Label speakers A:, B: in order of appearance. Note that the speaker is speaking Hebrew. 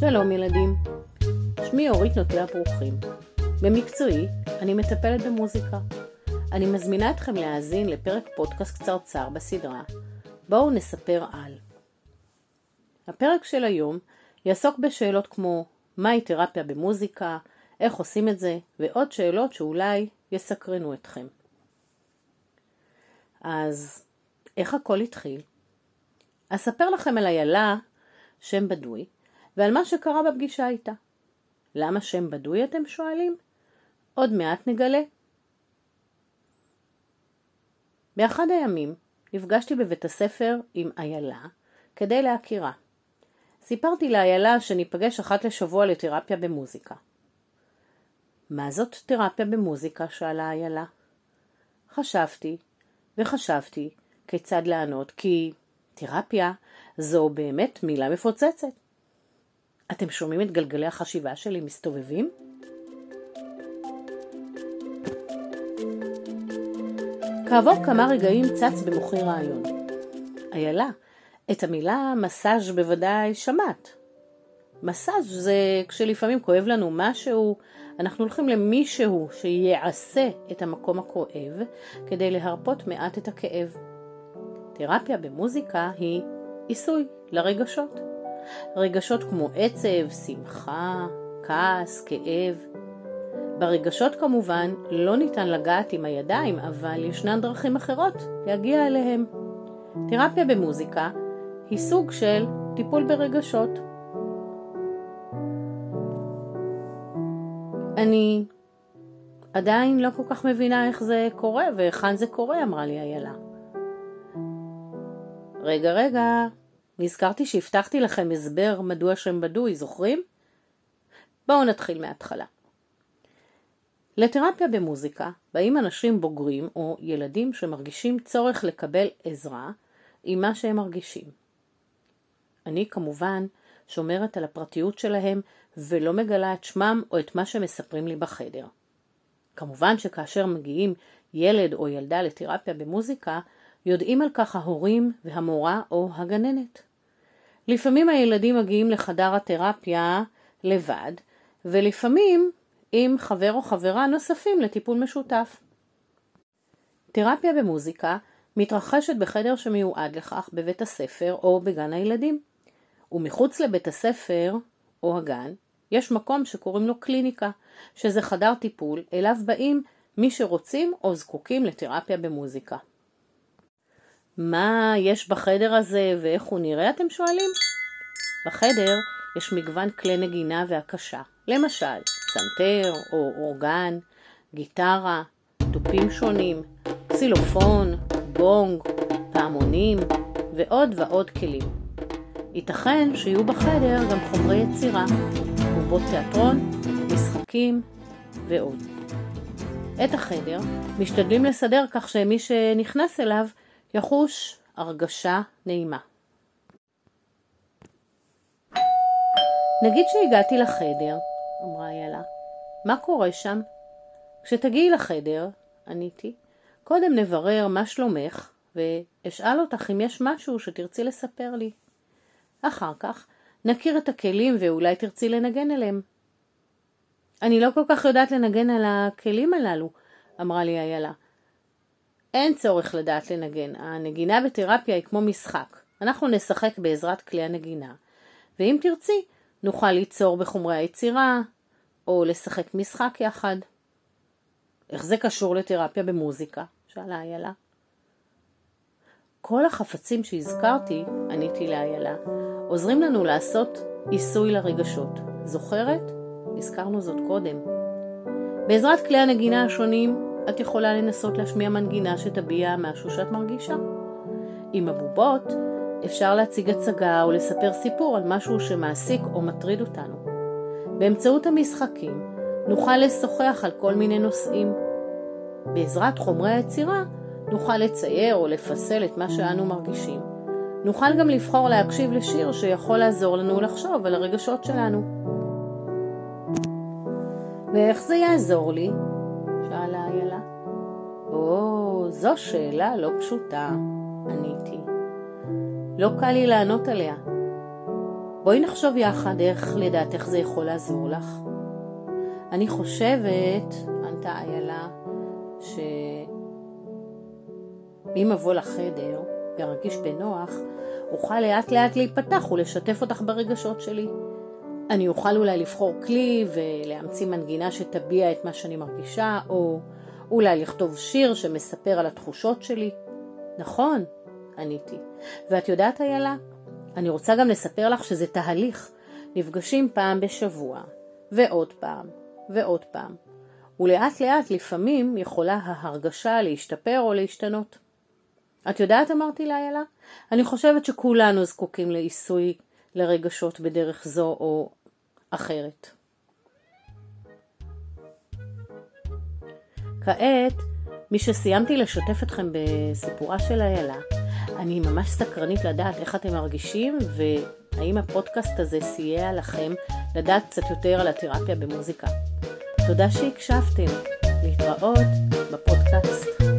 A: שלום ילדים, שמי אורית נוטלה ברוכים. במקצועי, אני מטפלת במוזיקה. אני מזמינה אתכם להאזין לפרק פודקאסט קצרצר בסדרה בואו נספר על. הפרק של היום יעסוק בשאלות כמו מהי תרפיה במוזיקה, איך עושים את זה, ועוד שאלות שאולי יסקרנו אתכם. אז איך הכל התחיל? אספר לכם על איילה, שם בדוי, ועל מה שקרה בפגישה איתה. למה שם בדוי אתם שואלים? עוד מעט נגלה. באחד הימים נפגשתי בבית הספר עם איילה כדי להכירה. סיפרתי לאיילה שניפגש אחת לשבוע לתרפיה במוזיקה. מה זאת תרפיה במוזיקה? שאלה איילה. חשבתי וחשבתי כיצד לענות, כי תרפיה זו באמת מילה מפוצצת. אתם שומעים את גלגלי החשיבה שלי מסתובבים? כעבור כמה רגעים צץ במוחי רעיון. איילה, את המילה מסאז' בוודאי שמעת. מסאז' זה כשלפעמים כואב לנו משהו, אנחנו הולכים למישהו שיעשה את המקום הכואב כדי להרפות מעט את הכאב. תרפיה במוזיקה היא עיסוי לרגשות. רגשות כמו עצב, שמחה, כעס, כאב. ברגשות כמובן לא ניתן לגעת עם הידיים, אבל ישנן דרכים אחרות להגיע אליהם. תרפיה במוזיקה היא סוג של טיפול ברגשות. אני עדיין לא כל כך מבינה איך זה קורה והיכן זה קורה, אמרה לי איילה. רגע, רגע, נזכרתי שהבטחתי לכם הסבר מדוע שם בדוי, זוכרים? בואו נתחיל מההתחלה. לתרפיה במוזיקה באים אנשים בוגרים או ילדים שמרגישים צורך לקבל עזרה עם מה שהם מרגישים. אני כמובן שומרת על הפרטיות שלהם ולא מגלה את שמם או את מה שמספרים לי בחדר. כמובן שכאשר מגיעים ילד או ילדה לתרפיה במוזיקה, יודעים על כך ההורים והמורה או הגננת. לפעמים הילדים מגיעים לחדר התרפיה לבד, ולפעמים עם חבר או חברה נוספים לטיפול משותף. תרפיה במוזיקה מתרחשת בחדר שמיועד לכך בבית הספר או בגן הילדים. ומחוץ לבית הספר או הגן יש מקום שקוראים לו קליניקה, שזה חדר טיפול אליו באים מי שרוצים או זקוקים לתרפיה במוזיקה. מה יש בחדר הזה ואיך הוא נראה אתם שואלים? בחדר יש מגוון כלי נגינה והקשה, למשל צנתר או אורגן, גיטרה, תופים שונים, צילופון, בונג, פעמונים ועוד ועוד כלים. ייתכן שיהיו בחדר גם חומרי יצירה, בובות תיאטרון, משחקים ועוד. את החדר משתדלים לסדר כך שמי שנכנס אליו יחוש הרגשה נעימה. נגיד שהגעתי לחדר, אמרה איילה, מה קורה שם? כשתגיעי לחדר, עניתי, קודם נברר מה שלומך, ואשאל אותך אם יש משהו שתרצי לספר לי. אחר כך נכיר את הכלים ואולי תרצי לנגן עליהם. אני לא כל כך יודעת לנגן על הכלים הללו, אמרה לי איילה. אין צורך לדעת לנגן, הנגינה בתרפיה היא כמו משחק. אנחנו נשחק בעזרת כלי הנגינה, ואם תרצי, נוכל ליצור בחומרי היצירה, או לשחק משחק יחד. איך זה קשור לתרפיה במוזיקה? שאלה איילה. כל החפצים שהזכרתי, עניתי לאיילה, עוזרים לנו לעשות עיסוי לרגשות. זוכרת? הזכרנו זאת קודם. בעזרת כלי הנגינה השונים, את יכולה לנסות להשמיע מנגינה שתביע משהו שאת מרגישה. עם הבובות אפשר להציג הצגה או לספר סיפור על משהו שמעסיק או מטריד אותנו. באמצעות המשחקים נוכל לשוחח על כל מיני נושאים. בעזרת חומרי היצירה נוכל לצייר או לפסל את מה שאנו מרגישים. נוכל גם לבחור להקשיב לשיר שיכול לעזור לנו לחשוב על הרגשות שלנו. ואיך זה יעזור לי? שאלה. או, זו שאלה לא פשוטה, עניתי. לא קל לי לענות עליה. בואי נחשוב יחד איך לדעתך זה יכול לעזור לך. אני חושבת, ענתה איילה, שאם אבוא לחדר וארגיש בנוח, אוכל לאט לאט להיפתח ולשתף אותך ברגשות שלי. אני אוכל אולי לבחור כלי ולהמציא מנגינה שתביע את מה שאני מרגישה, או אולי לכתוב שיר שמספר על התחושות שלי. נכון, עניתי. ואת יודעת, איילה, אני רוצה גם לספר לך שזה תהליך. נפגשים פעם בשבוע, ועוד פעם, ועוד פעם. ולאט לאט לפעמים יכולה ההרגשה להשתפר או להשתנות. את יודעת, אמרתי לאיילה, אני חושבת שכולנו זקוקים לעיסוי לרגשות בדרך זו או אחרת. כעת, משסיימתי לשתף אתכם בסיפורה של איילה, אני ממש סקרנית לדעת איך אתם מרגישים והאם הפודקאסט הזה סייע לכם לדעת קצת יותר על התרפיה במוזיקה. תודה שהקשבתם. להתראות בפודקאסט.